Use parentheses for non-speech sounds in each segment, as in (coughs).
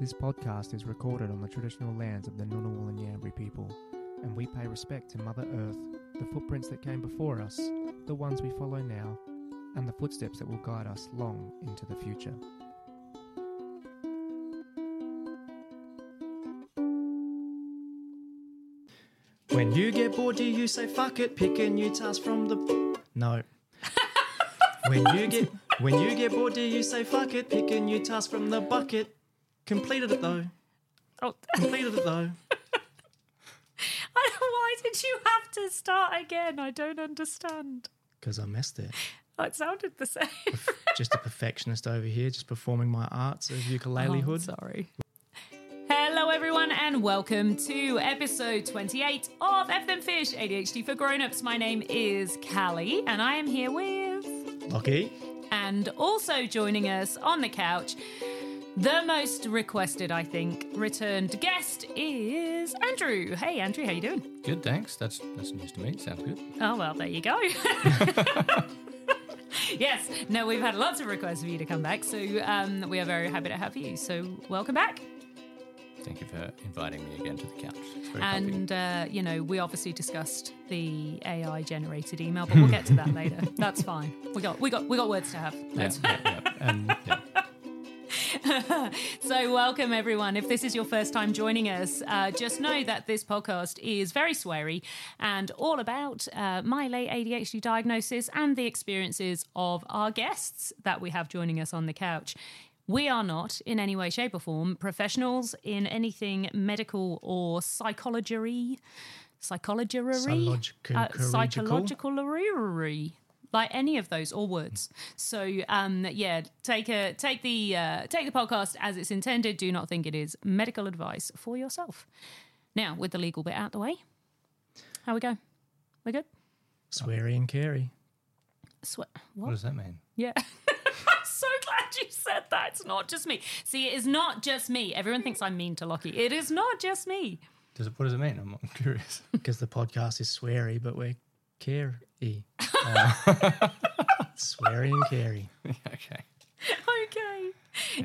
This podcast is recorded on the traditional lands of the Ngunnawal and Ngambri people, and we pay respect to Mother Earth, the footprints that came before us, the ones we follow now, and the footsteps that will guide us long into the future. When you get bored, do you say fuck it? Pick a new task from the. No. (laughs) when you get when you get bored, do you say fuck it? Pick a new task from the bucket. Completed it though. (laughs) Oh, Completed it though. (laughs) why did you have to start again? I don't understand. Because I messed it. Oh, it sounded the (laughs) same. Just a perfectionist over here, just performing my arts of ukulelehood. Oh, sorry. Hello, everyone, and welcome to episode 28 of F Them Fish ADHD for Grown-ups. My name is Callie, and I am here with, Lucky. and also joining us on the couch, the most requested, I think, returned guest is Andrew. Hey, Andrew, how you doing? Good, thanks. That's that's news to me. Sounds good. Oh, well, there you go. (laughs) yes, no, we've had lots of requests for you to come back, so um, we are very happy to have you. So, welcome back. Thank you for inviting me again to the couch. And, uh, you know, we obviously discussed the AI generated email, but we'll get to that later. (laughs) That's fine. We got, we got, we got words to have. yeah, yeah, yeah. And. (laughs) So, welcome everyone. If this is your first time joining us, uh, just know that this podcast is very sweary and all about uh, my late ADHD diagnosis and the experiences of our guests that we have joining us on the couch. We are not, in any way, shape, or form, professionals in anything medical or psychology. Psychology, Psychological- uh, psychological, like any of those, or words. So, um, yeah, take a take the uh, take the podcast as it's intended. Do not think it is medical advice for yourself. Now, with the legal bit out the way, how we go? We good? Sweary and Carey. Swe- what what? does that mean? Yeah. (laughs) so glad you said that. It's not just me. See, it is not just me. Everyone thinks I'm mean to Lauchy. It is not just me. Does it? What does it mean? I'm, I'm curious. (laughs) Because the podcast is sweary, but we're carey. (laughs) Sweary and Carey. (laughs) okay. Okay.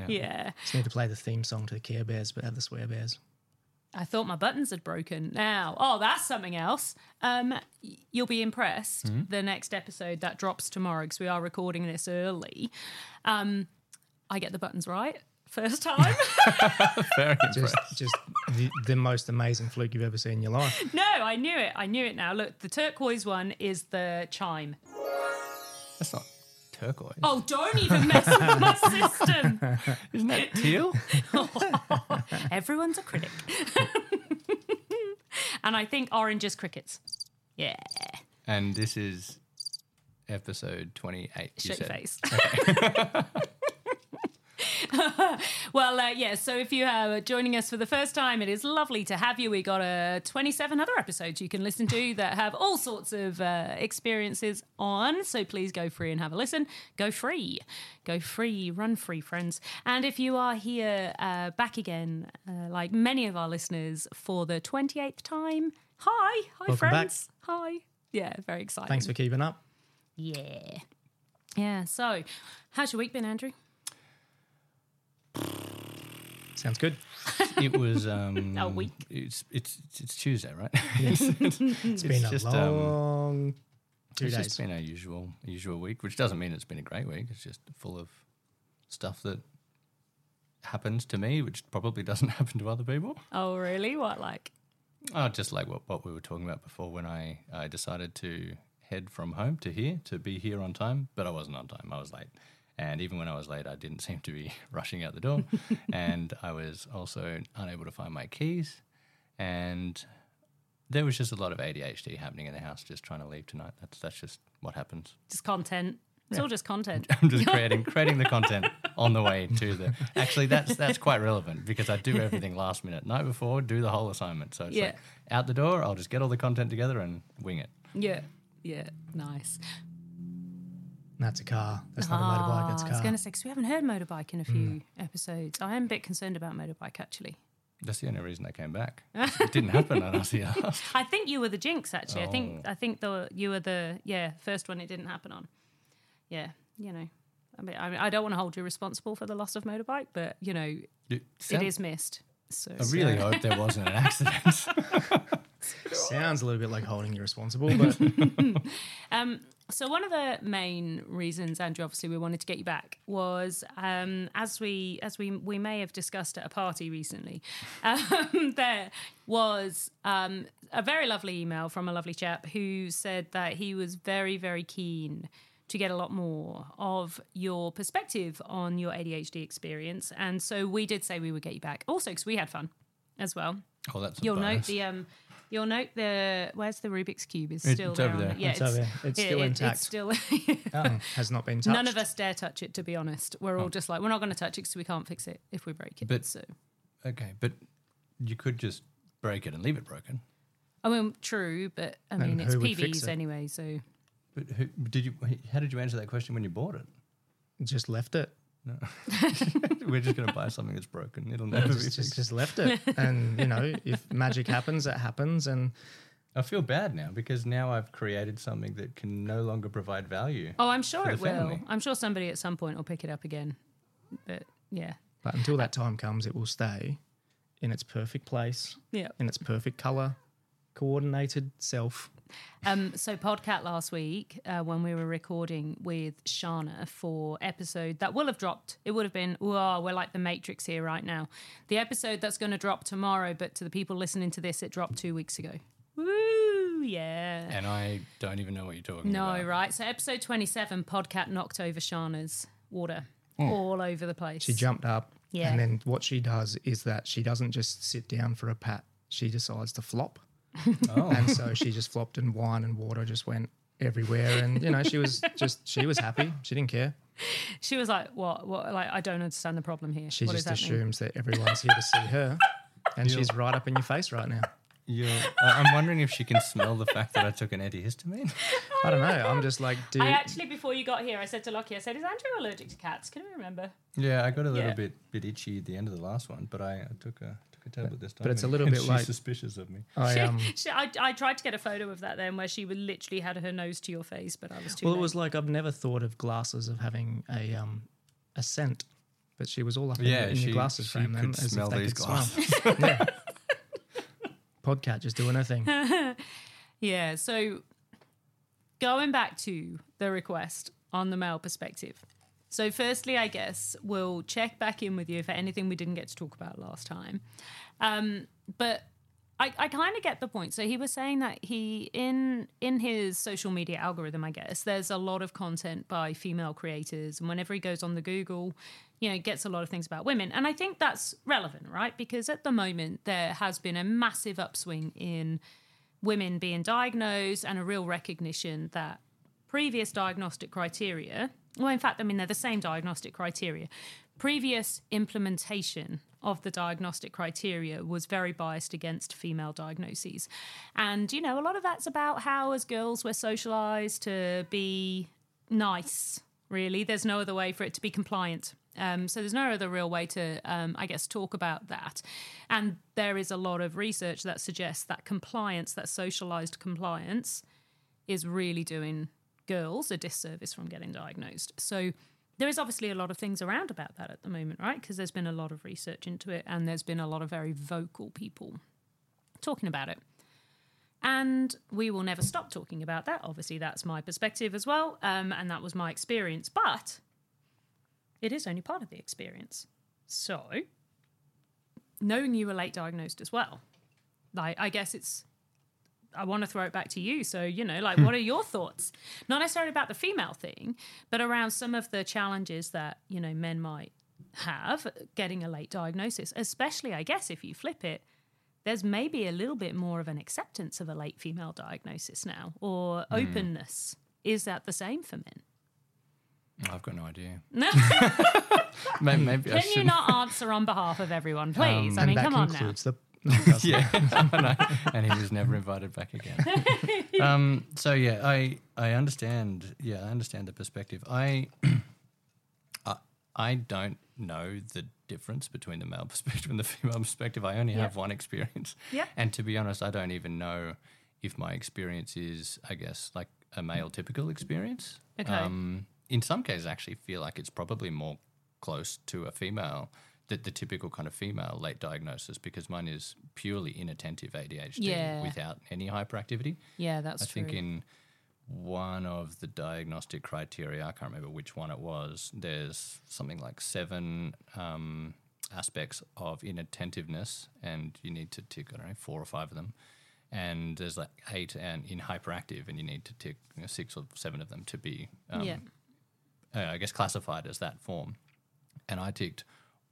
yeah. Just need to play the theme song to the Care Bears, but have the swear bears. I thought my buttons had broken. Now, oh, that's something else. Um, you'll be impressed. The next episode that drops tomorrow because we are recording this early. Um, I get the buttons right first time. (laughs) (laughs) Very Just, impressed. just the, the most amazing fluke you've ever seen in your life. no, I knew it. I knew it. Now, look, the turquoise one is the chime. That's not turquoise. Oh, don't even mess with my (laughs) system. Isn't that teal? Everyone's a critic. and I think orange is crickets. Yeah, and this is episode 28. You shake said. face. (laughs) well, uh, yeah. So if you are joining us for the first time, it is lovely to have you. We got uh, 27 other episodes you can listen to that have all sorts of uh, experiences on. So please go free and have a listen. Go free, go free, run free, friends. And if you are here uh, back again, uh, like many of our listeners, for the 28th time, hi, hi, Welcome back. friends, hi. Yeah, very exciting. Thanks for keeping up. Yeah. Yeah. So, how's your week been, Andrew? Sounds good. It was (laughs) um, A week. It's it's it's Tuesday, right? (laughs) (laughs) It's been a just, um, long two it's days. just been a usual usual week, which doesn't mean it's been a great week. It's just full of stuff that happens to me, which probably doesn't happen to other people. Oh, really? What like? Oh, just like what, what we were talking about before when I, I decided to head from home to here to be here on time, but I wasn't on time. I was late. And even when I was late, I didn't seem to be (laughs) rushing out the door. (laughs) and I was also unable to find my keys. And there was just a lot of ADHD happening in the house, just trying to leave tonight. That's, that's just what happens. Just content. It's all just content. (laughs) I'm just creating creating the content on the way to the. Actually, that's that's quite relevant because I do everything last minute, night before, do the whole assignment. So it's Yeah. like out the door, I'll just get all the content together and wing it. yeah. Yeah. Nice. That's a car. That's not a motorbike. That's a Ah, I was car. going to say, because we haven't heard motorbike in a few episodes. I am a bit concerned about motorbike, actually. That's the only reason I came back. (laughs) It didn't happen when I was here last. I think you were the jinx, actually. I think Oh. I think the you were the yeah first one it didn't happen on. Yeah, you know, I mean, I, mean, I don't want to hold you responsible for the loss of motorbike, but you know, It, it is missed. So I really hope there wasn't an (laughs) accident. (laughs) Sounds a little bit like holding you responsible, but (laughs) (laughs) Um, so one of the main reasons, Andrew, obviously we wanted to get you back was um, as we as we we may have discussed at a party recently. (laughs) Um, there was um, a very lovely email from a lovely chap who said that he was very very keen to get a lot more of your perspective on your ADHD experience, and so we did say we would get you back. Also, because we had fun as well. oh, that's a You'll note the um, you'll note the where's the Rubik's cube is It's still over there. on there. it. Yeah, It's over there. It's still intact. It's still. (laughs) oh, has not been touched. None of us dare touch it. To be honest, we're all oh. just like we're not going to touch it because we can't fix it if we break it. But- so Okay, but you could just break it and leave it broken. I mean, true, but I And mean it's who PVs it? anyway. So But who, did you? How did you answer that question when you bought it? Just left it. No, (laughs) we're just going to buy something that's broken. It'll never be Just, just, fixed. just left it. (laughs) And you know, if magic happens, it happens. And I feel bad now because now I've created something that can no longer provide value. oh, I'm sure For the it will. I'm sure somebody at some point will pick it up again. But yeah, but until that time comes, it will stay in its perfect place, yeah. in its perfect color, coordinated self. Um, so Podcat last week, uh, when we were recording with Shana for episode that will have dropped, it would have been, oh, we're like the Matrix here right now. The episode that's going to drop tomorrow, but to the people listening to this, it dropped two weeks ago. Woo, yeah. And I don't even know what you're talking No, about. right. So episode 27, Podcat knocked over Shana's water all over the place. She jumped up. Yeah. And then what she does is that she doesn't just sit down for a pat. She decides to flop. Oh. And so she just flopped and wine and water just went everywhere. And, you know, she was just, she was happy. She didn't care. She was like, what? What? Like, I don't understand the problem here. She What is just happening? assumes that everyone's here to see her. And she's right up in your face right now. You're, I- I'm wondering if she can smell the fact that I took an antihistamine. (laughs) I don't know. I'm just like, dude. I actually, before you got here, I said to Lauchy, I said, is Andrew allergic to cats? Can you remember? Yeah, I got a little Yeah. bit bit itchy at the end of the last one, but I, I took a tablet this time. but it's a little (laughs) bit she's like- suspicious of me. (laughs) I, um, She, I, I tried to get a photo of that then where she would literally had her nose to your face, but I was too well, it was like I've never thought of glasses of having a um a scent, but she was all up in, Yeah, the, in she, your glasses she frame then, could as if they these could smell. glasses. (laughs) yeah. Podcat just doing her thing. Yeah, so going back to the request on the male perspective. So, firstly, I guess we'll check back in with you for anything we didn't get to talk about last time. Um, but I, I kind of get the point. So he was saying that he in in his social media algorithm, I guess, there's a lot of content by female creators, and whenever he goes on the Google, you know, gets a lot of things about women, and I think that's relevant, right? Because at the moment there has been a massive upswing in women being diagnosed and a real recognition that previous diagnostic criteria, well, in fact, I mean, they're the same diagnostic criteria. Previous implementation of the diagnostic criteria was very biased against female diagnoses. And, you know, a lot of that's about how, as girls, we're socialized to be nice, really. There's no other way for it to be compliant. Um, so there's no other real way to, um, I guess, talk about that. And there is a lot of research that suggests that compliance, that socialized compliance, is really doing girls a disservice from getting diagnosed. So there is obviously a lot of things around about that at the moment, right? Because there's been a lot of research into it and there's been a lot of very vocal people talking about it. And we will never stop talking about that. Obviously, that's my perspective as well. Um, and that was my experience. But it is only part of the experience. So, knowing you were late diagnosed as well, like, I guess it's I want to throw it back to you. So, you know, like, hmm. what are your thoughts? Not necessarily about the female thing, but around some of the challenges that, you know, men might have getting a late diagnosis, especially, I guess, if you flip it, there's maybe a little bit more of an acceptance of a late female diagnosis now or hmm. openness. Is that the same for men? I've got no idea. (laughs) (laughs) No. Maybe, maybe I Can you not answer on behalf of everyone, um, please? I mean, that come on now. the. (laughs) yeah, (laughs) (laughs) know. and he was never invited back again. um, so yeah, I I understand. Yeah, I understand the perspective. I (clears throat) I, I don't know the difference between the male perspective and the female perspective. I only have one experience. Yep. And to be honest, I don't even know if my experience is, I guess, like a male typical experience. Okay. Um, in some cases, I actually feel like it's probably more close to a female, the, the typical kind of female late diagnosis, because mine is purely inattentive ADHD Yeah. without any hyperactivity. Yeah, that's I true. think in one of the diagnostic criteria, I can't remember which one it was, there's something like seven um, aspects of inattentiveness, and you need to tick, I don't know, four or five of them. And there's like eight and in hyperactive, and you need to tick you know, six or seven of them to be, um, yeah. uh, I guess, classified as that form. And I ticked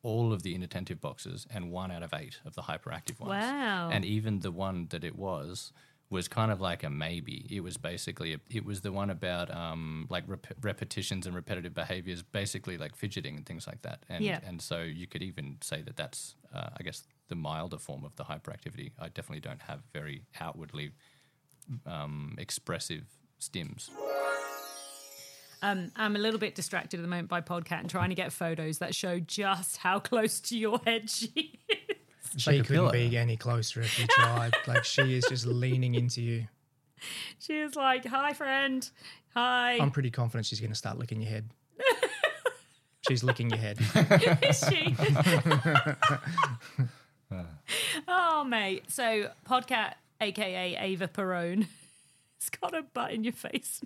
all of the inattentive boxes and one out of eight of the hyperactive ones. Wow. And even the one that it was was kind of like a maybe. It was basically a, it was the one about um, like rep- repetitions and repetitive behaviors, basically like fidgeting and things like that. And Yeah. and so you could even say that that's uh, I guess the milder form of the hyperactivity. I definitely don't have very outwardly um, expressive stims. Um, I'm a little bit distracted at the moment by Podcat and trying to get photos that show just how (laughs) close to your head she is. She like couldn't pillow. be any closer if you tried. like she is just leaning into you. (laughs) She is like, "Hi, friend. Hi." I'm pretty confident she's going to start licking your head. (laughs) she's licking your head. is she? oh, mate. So, Podcat, aka Ava Perone, has got a butt in your face.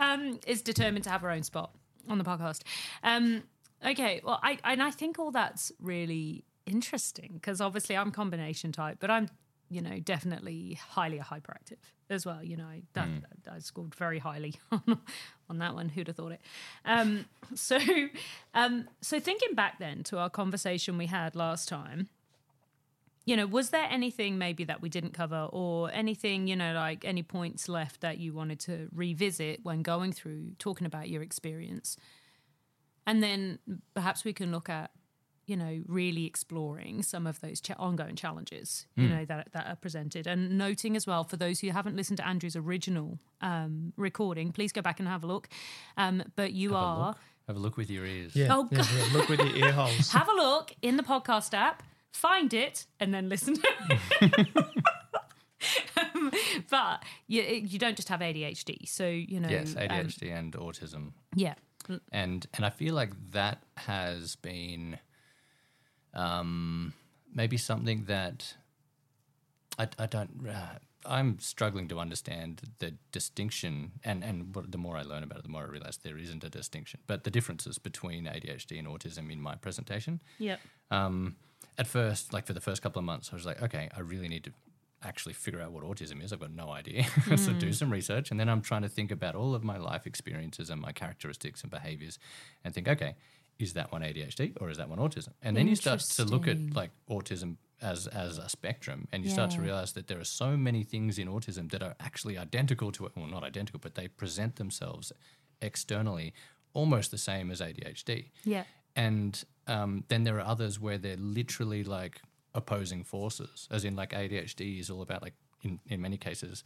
Um, is determined to have her own spot on the podcast. Um, okay. Well, I and I think all that's really interesting because obviously I'm combination type, but I'm you know definitely highly hyperactive as well. You know, I, that, I scored very highly (laughs) on, on that one. Who'd have thought it? Um, (laughs) so, um, so thinking back then to our conversation we had last time, you know, was there anything maybe that we didn't cover, or anything you know, like any points left that you wanted to revisit when going through talking about your experience? And then perhaps we can look at you know, really exploring some of those cha- ongoing challenges, you know, that, that are presented. And noting as well, for those who haven't listened to Andrew's original um, recording, please go back and have a look. Um, but you Have are, look. Have a look with your ears. Yeah, Oh, yeah, yeah, Look with your (laughs) ear holes. have a look in the podcast app, find it, and then listen. (laughs) Um, but you, you don't just have ADHD. So, you know, Yes, um, ADHD and autism. yeah. and and I feel like that has been um, maybe something that I, I don't. Uh, I'm struggling to understand the distinction, and and the more I learn about it, the more I realize there isn't a distinction, but the differences between ADHD and autism in my presentation. Yeah. Um, at first, like for the first couple of months, I was like, okay, I really need to actually figure out what autism is. I've got no idea. (laughs) so do hmm. some research. And then I'm trying to think about all of my life experiences and my characteristics and behaviors and think, okay, is that one ADHD or is that one autism? And then you start to look at like autism as as a spectrum and you start to realize that there are so many things in autism that are actually identical to it well not identical but they present themselves externally almost the same as ADHD Yeah. and um, then there are others where they're literally like opposing forces, as in like ADHD is all about like in, in many cases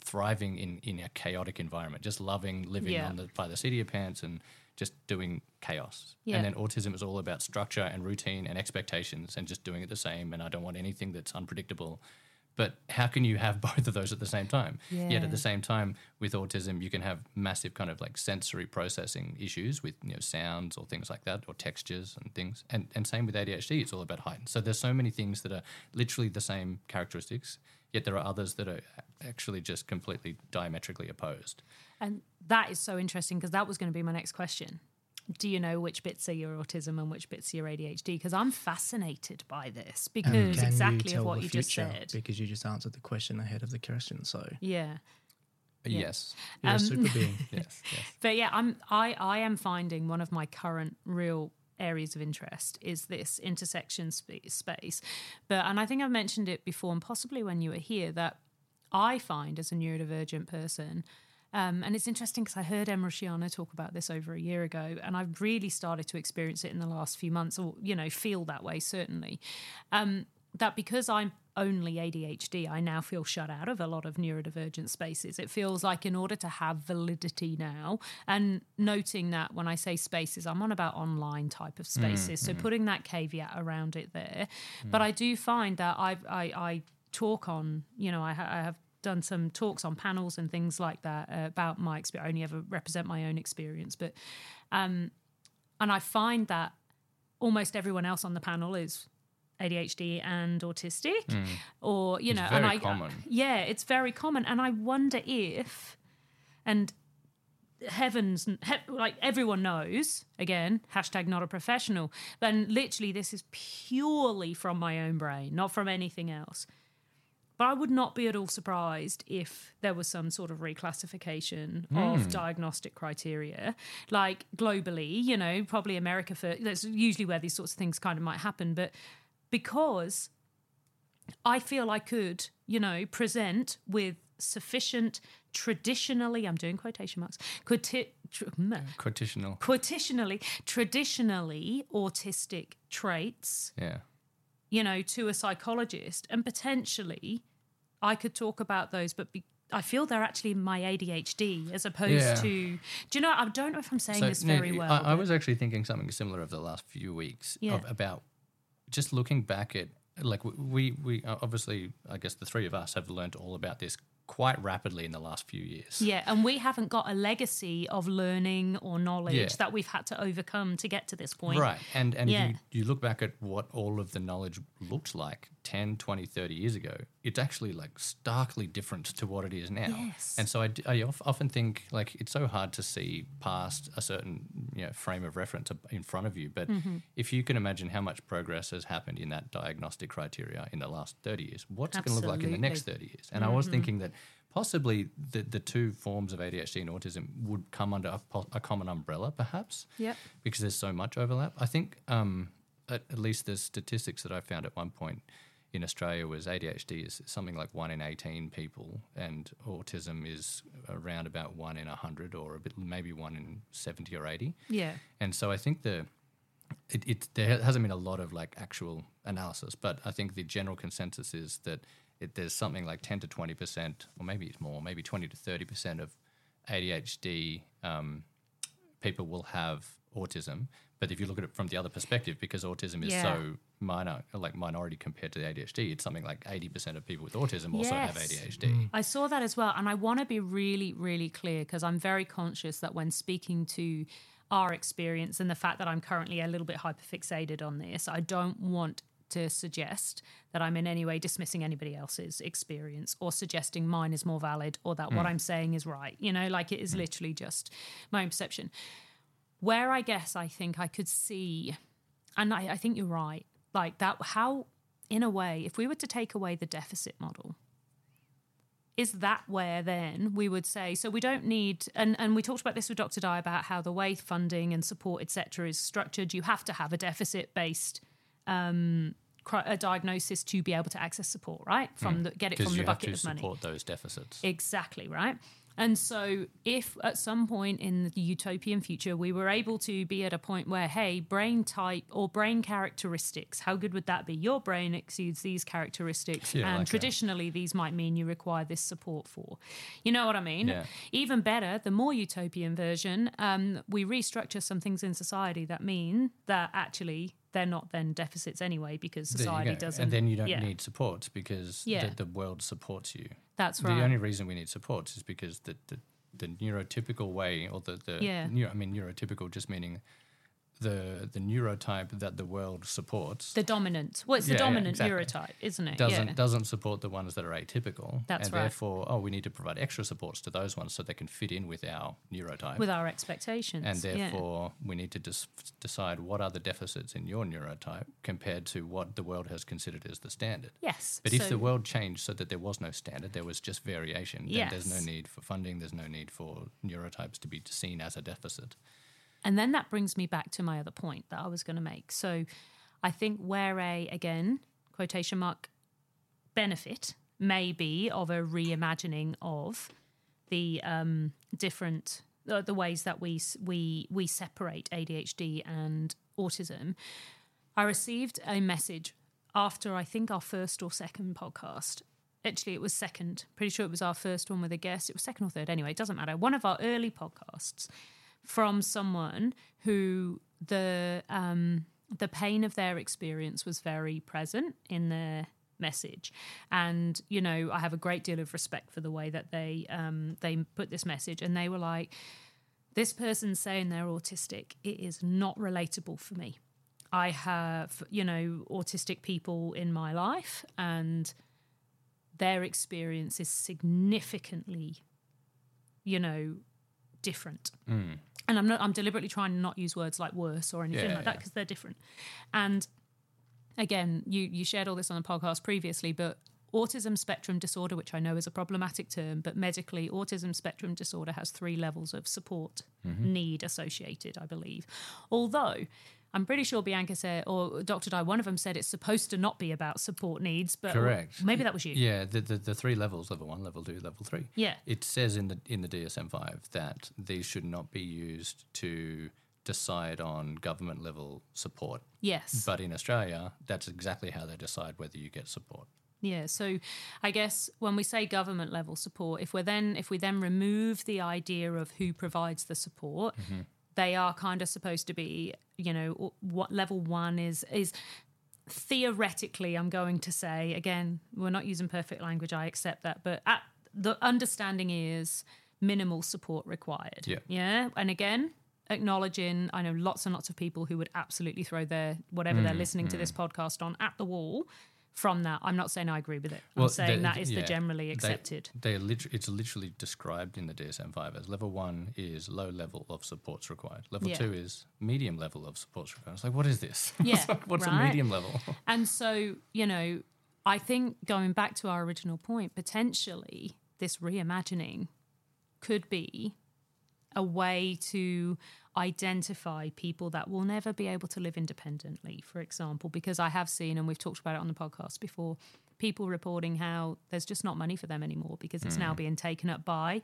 thriving in, in a chaotic environment, just loving living Yeah. on the by the seat of your pants and just doing chaos. Yeah. And then autism is all about structure and routine and expectations and just doing it the same. And I don't want anything that's unpredictable. But how can you have (laughs) both of those at the same time? Yet at the same time, with autism, you can have massive kind of like sensory processing issues with you know sounds or things like that, or textures and things. And and same with ADHD, it's all about height. So there's so many things that are literally the same characteristics, yet there are others that are actually just completely diametrically opposed. And that is so interesting because that was going to be my next question. Do you know which bits are your autism and which bits are your ADHD? Because I'm fascinated by this because exactly of what you just said. Because you just answered the question ahead of the question. So Yeah. Yes, you're Um, a super being. (laughs) yes, yes. But yeah, I'm I I am finding one of my current real areas of interest is this intersection sp- space. But and I think I've mentioned it before and possibly when you were here that I find as a neurodivergent person um, and it's interesting because I heard Emma Shiana talk about this over a year ago, and I've really started to experience it in the last few months, or you know, feel that way certainly. Um, that because I'm only ADHD, I now feel shut out of a lot of neurodivergent spaces. It feels like in order to have validity now, and noting that when I say spaces, I'm on about online type of spaces. So putting that caveat around it there. But I do find that I've, I, I talk on, you know, I, ha- I have done some talks on panels and things like that uh, about my experience. I only ever represent my own experience, but um, and I find that almost everyone else on the panel is ADHD and autistic, or you. It's know, very and I common. yeah, it's very common, and I wonder if and heavens he, like everyone knows again hashtag not a professional then literally this is purely from my own brain not from anything else but i would not be at all surprised if there was some sort of reclassification of hmm. diagnostic criteria like globally you know probably america for that's usually where these sorts of things kind of might happen but because I feel I could, you know, present with sufficient traditionally, I'm doing quotation marks, quoti- tr- meh, Quotitional. quotitionally, traditionally autistic traits, Yeah. You know, to a psychologist. And potentially I could talk about those, but be, I feel they're actually my ADHD as opposed Yeah. to, do you know, I don't know if I'm saying this no, very well. I, I was actually thinking something similar of the last few weeks Yeah. of, about just looking back at like we we uh, obviously I guess the three of us have learned all about this quite rapidly in the last few years. Yeah, and we haven't got a legacy of learning or knowledge Yeah. that we've had to overcome to get to this point. Right. And and Yeah. if you, you look back at what all of the knowledge looked like 10, 20, 30 years ago, it's actually like starkly different to what it is now. Yes. And so I, of- often think like it's so hard to see past a certain you know, frame of reference in front of you. But Mm-hmm. if you can imagine how much progress has happened in that diagnostic criteria in the last 30 years, what's it going to look like in the next 30 years? And I Mm-hmm. was thinking that possibly the, the two forms of ADHD and autism would come under a, a common umbrella, perhaps because there's so much overlap. I think um, at, at least the statistics that I found at one point in Australia was ADHD is something like one in 18 people, and autism is around about one in 100 or a bit, maybe one in 70 or 80. Yeah. And so I think the it, it there hasn't been a lot of like actual analysis, but I think the general consensus is that it, there's something like 10 to 20 percent, or maybe it's more, maybe 20 to 30 percent of ADHD um, people will have autism. But if you look at it from the other perspective, because autism is Yeah. so minor, like minority compared to ADHD, it's something like 80 percent of people with autism also have ADHD. Mm. I saw that as well. And I want to be really, really clear because I'm very conscious that when speaking to our experience and the fact that I'm currently a little bit hyperfixated on this, I don't want to suggest that I'm in any way dismissing anybody else's experience or suggesting mine is more valid or that what hmm. I'm saying is right. You know, like it is hmm. literally just my own perception. Where I guess I think I could see, and I, I think you're right, like that, how, in a way, if we were to take away the deficit model, is that where then we would say so we don't need and and we talked about this with dr Dye about how the way funding and support etc is structured you have to have a deficit based um a diagnosis to be able to access support right from the get it from the bucket of money support those deficits. Exactly, right? And so, if at some point in the utopian future we were able to be at a point where, hey, brain type or brain characteristics, how good would that be? Your brain exceeds these characteristics, Yeah, and like a- traditionally these might mean you require this support for. You know what I mean? Yeah. Even better, the more utopian version, um, we restructure some things in society that mean that actually they're not then deficits anyway because society doesn't. And then you don't yeah, need support because Yeah. the, the world supports you. That's right. The only reason we need support is because the, the, the neurotypical way, or the, the Yeah. neuro, I mean, neurotypical just meaning the the neurotype that the world supports the dominant. Well, it's the Yeah, yeah, dominant exactly. neurotype, isn't it? doesn't yeah. doesn't support the ones that are atypical. That's and right. therefore, oh, we need to provide extra supports to those ones so they can fit in with our neurotype. with our expectations. and therefore, we need to dis- decide what are the deficits in your neurotype compared to what the world has considered as the standard. yes. But if the world changed so that there was no standard, there was just variation, then there's no need for funding, there's no need for neurotypes to be seen as a deficit. And then that brings me back to my other point that I was going to make. So I think where a again quotation mark benefit may be of a reimagining of the um, different uh, the ways that we we we separate ADHD and autism. I received a message after I think our first or second podcast. Actually, it was second. Pretty sure it was our first one with a guest. It was second or third. Anyway, it doesn't matter. One of our early podcasts from someone who the um, the pain of their experience was very present in their message. And you know i have a great deal of respect for the way that they um they put this message. And they were like this person saying they're autistic. It is not relatable for me. I have you know autistic people in my life and their experience is significantly you know different. Hmm. And i'm not i'm deliberately trying to not use words like worse or anything Yeah, like that yeah. because they're different. And again you you shared all this on the podcast previously but autism spectrum disorder which i know is a problematic term but medically autism spectrum disorder has three levels of support mm-hmm. need associated i believe. Although I'm pretty sure Bianca said, or Dr. Di, one of them said it's supposed to not be about support needs, but Correct. maybe that was you. Yeah, the, the the three levels: level one, level two, level three. Yeah. It says in the in the DSM five that these should not be used to decide on government level support. Yes. But in Australia, that's exactly how they decide whether you get support. Yeah, so I guess when we say government level support, if we're then if we then remove the idea of who provides the support, mm-hmm. They are kind of supposed to be, you know, what level 1 is is theoretically I'm going to say again, we're not using perfect language, I accept that, but at, the understanding is minimal support required. Yeah. Yeah, and again, acknowledging I know lots and lots of people who would absolutely throw their whatever they're mm, listening to mm. this podcast on at the wall from that. I'm not saying I agree with it. I'm saying that is yeah, the generally accepted. They, lit- it's literally described in the DSM five as level one is low level of supports required. Level Yeah. two is medium level of supports required. It's like, what is this? (laughs) Yeah, like, what's right. a medium level? (laughs) And so, you know, I think going back to our original point, potentially this reimagining could be a way to identify people that will never be able to live independently, for example, because I have seen, and we've talked about it on the podcast before, people reporting how there's just not money for them anymore because it's now mm. being taken up by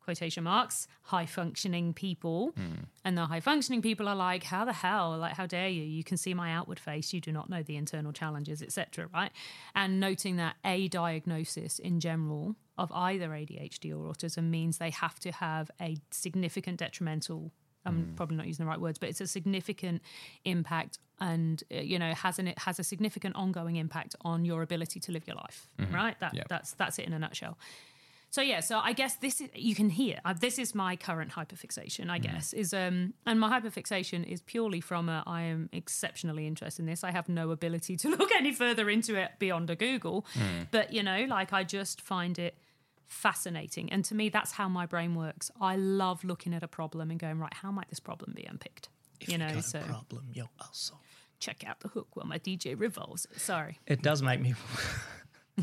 quotation marks high functioning people. Mm. And the high functioning people are like how the hell? Like how dare you? You can see my outward face. You do not know the internal challenges etc right? And noting that a diagnosis in general of either ADHD or autism means they have to have a significant detrimental I'm probably not using the right words but it's a significant impact and uh, you know has an it has a significant ongoing impact on your ability to live your life right that Yeah. that's that's it in a nutshell so yeah, so I guess this is you can hear uh, this is my current hyperfixation. I guess is um and my hyperfixation is purely from a I am exceptionally interested in this. I have no ability to (laughs) look any further into it beyond a Google, but you know, like I just find it fascinating, and to me, that's how my brain works. I love looking at a problem and going right, how might this problem be unpicked? you know, got so a problem, yo, I'll solve. check out the hook while my DJ revolves. Sorry. It does make me. I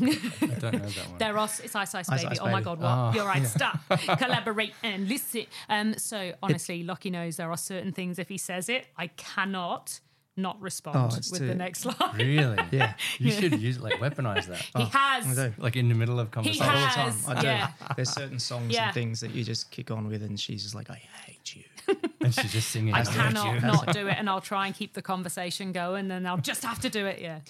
don't know that one. There are it's Ice Ice Ice Baby. Ice oh my god, what? You're right. (laughs) Stop. Collaborate and listen. Um. So honestly, Lauchy knows there are certain things. If he says it, I cannot not respond Oh, with it's the next line. (laughs) Really? Yeah. You (laughs) should use like weaponize that. He oh, I has. do. Like in the middle of conversation. all the has, time. I do. yeah. There's certain songs Yeah. and things that you just kick on with, and she's just like, I hate you. (laughs) And she's just singing. I it. cannot not do it, and I'll try and keep the conversation going, and I'll just have to do it. Yeah.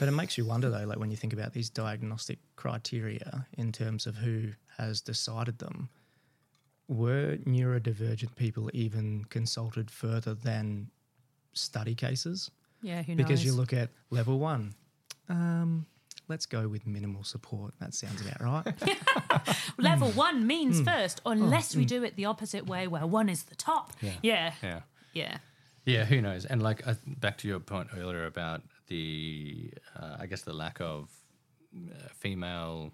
But it makes you wonder, though, like when you think about these diagnostic criteria in terms of who has decided them, were neurodivergent people even consulted further than study cases? Yeah. Who knows? Because you look at level one, um, let's go with minimal support. That sounds about right. (laughs) Level one means Hmm. first, Oh, unless we do it the opposite way, where one is the top. Yeah. Yeah. Yeah. Yeah. Yeah, who knows? And like uh, back to your point earlier about the, uh, I guess the lack of uh, female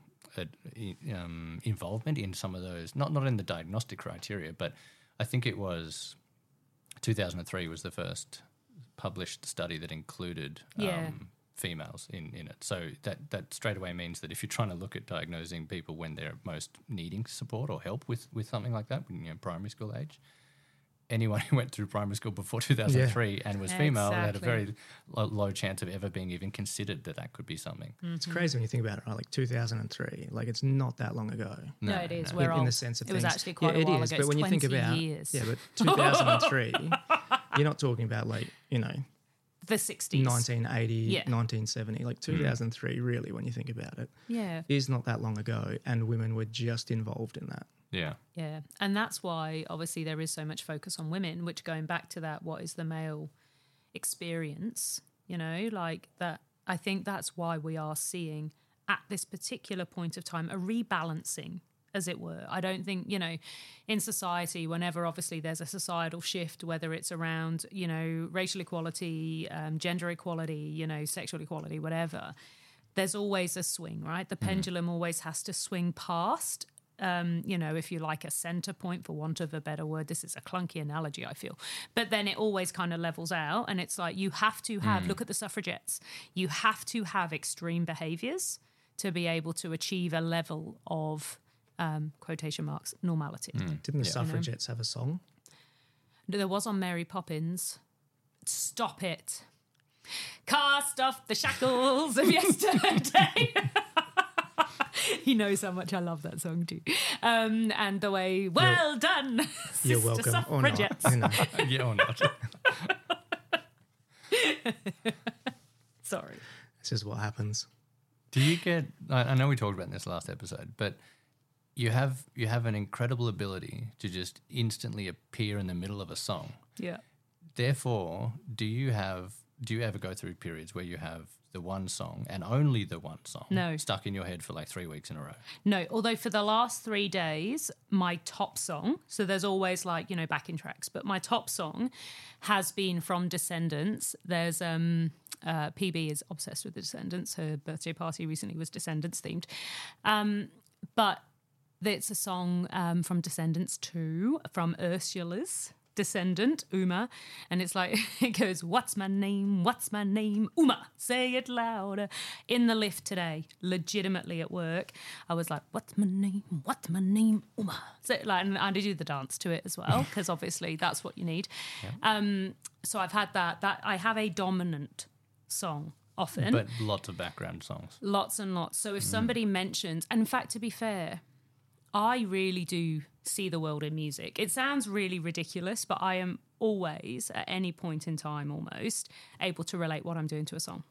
um, involvement in some of those, not not in the diagnostic criteria, but I think it was 2003 was the first published study that included Yeah. um, females in, in it. So that that straight away means that if you're trying to look at diagnosing people when they're most needing support or help with with something like that, when you know primary school age, anyone (laughs) who went through primary school before 2003 and was female had a very lo- low chance of ever being even considered that that could be something. It's crazy when you think about it, right? Like 2003, like it's not that long ago. No, it is. no. We're in, in the sense of it was things. actually quite yeah, a while it is, ago. But It's when you think 20 about years. yeah, but 2003, (laughs) you're not talking about like you know the 60s. 1980, Yeah. 1970. Like hmm. 2003, really, when you think about it, Yeah. is not that long ago, and women were just involved in that. Yeah. Yeah. And that's why obviously there is so much focus on women, which going back to that, what is the male experience, you know, like that. I think that's why we are seeing at this particular point of time a rebalancing as it were. I don't think, you know, in society, whenever obviously there's a societal shift, whether it's around, you know, racial equality, um, gender equality, you know, sexual equality, whatever, there's always a swing, right? The pendulum always has to swing past. Um, you know, if you like a center point, for want of a better word, this is a clunky analogy, I feel. But then it always kind of levels out. And it's like you have to have, look at the suffragettes, you have to have extreme behaviors to be able to achieve a level of um, quotation marks normality. Didn't the suffragettes have a song? There was on Mary Poppins. Stop it. Cast off the shackles of (laughs) yesterday. (laughs) he knows how much I love that song too. Um, and the way, well done, (laughs) You're Sister welcome. Or not. Suffragettes. You know. yeah or not? Sorry. This is what happens. Do you get? I, I know we talked about this last episode, but you have you have an incredible ability to just instantly appear in the middle of a song. Yeah. Therefore, do you have? Do you ever go through periods where you have the one song and only the one song No. stuck in your head for like three weeks in a row? No, although for the last three days, my top song, so there's always like, you know, backing tracks, but my top song has been from Descendants. There's um uh, PB is obsessed with the Descendants. Her birthday party recently was Descendants themed. Um, but it's a song um, from Descendants 2 from Ursula's descendant, Uma. And it's like, (laughs) it goes, What's my name? What's my name? Uma, say it louder. In the lift today, legitimately at work, I was like, What's my name? What's my name? Uma. So, like, and I do the dance to it as well, (laughs) because obviously that's what you need. Um, so I've had that. That I have a dominant song often But lots of background songs. lots and lots. So if somebody mentions, and in fact, to be fair, I really do see the world in music. It sounds really ridiculous, but I am always, at any point in time, almost able to relate what I'm doing to a song.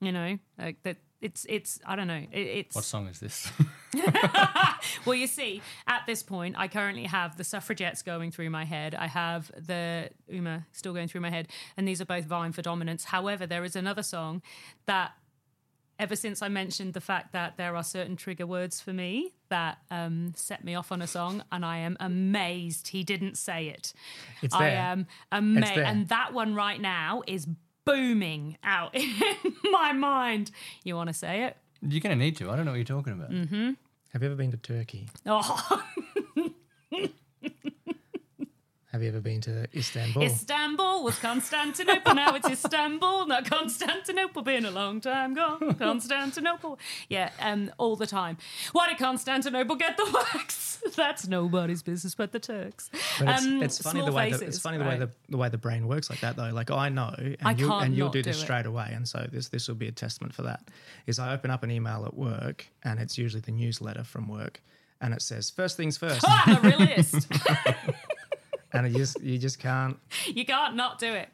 You know, like that. It's it's I don't know. It, it's What song is this? (laughs) well, you see, at this point, I currently have the suffragettes going through my head. I have the Uma still going through my head, and these are both vying for dominance. However, there is another song that, ever since I mentioned the fact that there are certain trigger words for me that um, set me off on a song, and I am amazed he didn't say it. It's I there. am amazed, and that one right now is booming out (laughs) in my mind. You want to say it? You're going to need to. I don't know what you're talking about. Mm-hmm. Have you ever been to Turkey? Oh. (laughs) Have you ever been to Istanbul? Istanbul was Constantinople. Now it's Istanbul, not Constantinople. Been a long time gone. (laughs) Constantinople. Yeah, um, all the time. Why did Constantinople get the (laughs) wax? That's nobody's business but the Turks. But it's, Um, it's funny the way the, it's funny the way right. the, the way the brain works like that though. Like I know, and I you and you'll do do this it. straight away. And so this this will be a testament for that. Is I open up an email at work, and it's usually the newsletter from work, and it says first things first, Oh, I'm a realist. (laughs) and you just you just can't. (laughs) you can't not do it.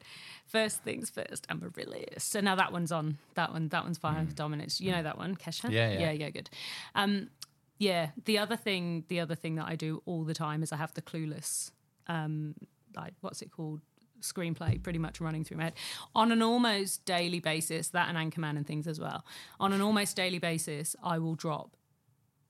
First things first, I'm a realist. So now that one's on. That one, that one's fine. Dominance. You know that one, Kesha? Yeah, yeah. yeah, yeah. Good. Um, yeah. The other thing, the other thing that I do all the time is I have the clueless. Um, like what's it called? Screenplay, pretty much running through my head on an almost daily basis. That and Anchorman and things as well. On an almost daily basis, I will drop,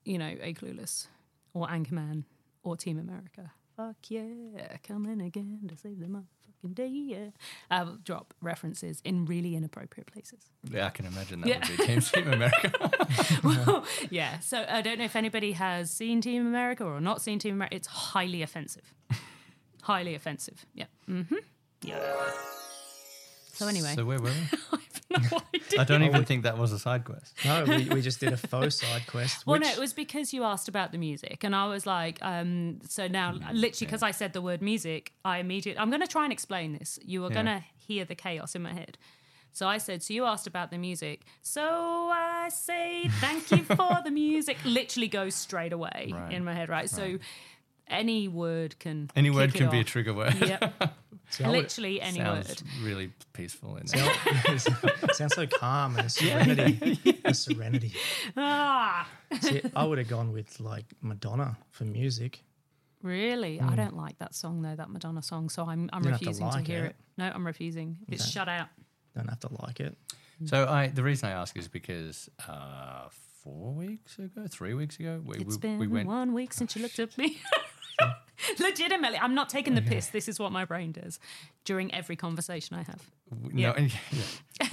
you know, a clueless or Anchorman or Team America. Fuck yeah, coming again to save the motherfucking day. Yeah, I will drop references in really inappropriate places. Yeah, I can imagine that Yeah. would be Team (laughs) Team America. (laughs) well, yeah. So I don't know if anybody has seen Team America or not seen Team America. It's highly offensive. highly offensive. Yeah. Mm-hmm. Yeah. So anyway, so where were we? (laughs) I have no (laughs) idea. I don't even think that was a side quest. No, we, we just did a faux side quest. Well, Which, no, it was because you asked about the music, and I was like, um, so now, literally, because I said the word music, I immediately, I'm going to try and explain this. You are Yeah. going to hear the chaos in my head. So I said, so you asked about the music. So I say, thank you (laughs) for the music. Literally goes straight away Right. in my head, right? So any word can. Any word can be a trigger word. Yep. See, I would- Literally any Sounds word. really peaceful. In See, I- it (laughs) (laughs) sounds so calm and a serenity. (laughs) a serenity. Ah, See, I would have gone with like Madonna for music. really? I don't like that song though, that Madonna song. So I'm I'm You to refusing to, hear it. it. No, I'm refusing. It's shut out. Don't have to like it. So I the reason I ask is because uh, four weeks ago, three weeks ago, we, It's we, been we went. one week since you looked at me. (laughs) Legitimately, I'm not taking the piss. This is what my brain does during every conversation I have. No, (laughs) yeah.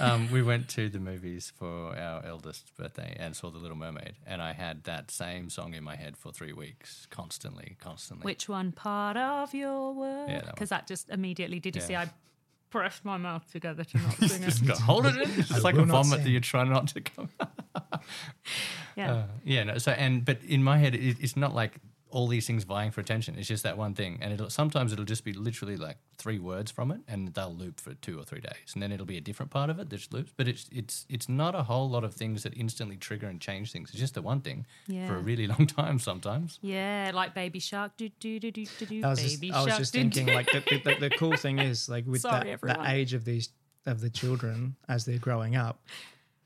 (laughs) um, we went to the movies for our eldest birthday and saw The Little Mermaid, and I had that same song in my head for three weeks, constantly, constantly. Which one part of your world? Yeah, that. Because that just immediately, did you Yeah. see I pressed my mouth together to not sing it? Just go, hold it in. It's like a will not vomit that you're trying not to come. Yeah. Uh, yeah, no. So and but in my head, it, it's not like all these things vying for attention. It's just that one thing, and it'll sometimes it'll just be literally like three words from it, and they'll loop for two or three days, and then it'll be a different part of it that loops. But it's it's it's not a whole lot of things that instantly trigger and change things. It's just the one thing for a really (laughs) long time sometimes. Yeah, like Baby Shark. Do, do, do, do, do, do, I was just, baby I was just thinking, like the, the, the, the cool thing is, like with Sorry, that, the age of these of the children as they're growing up,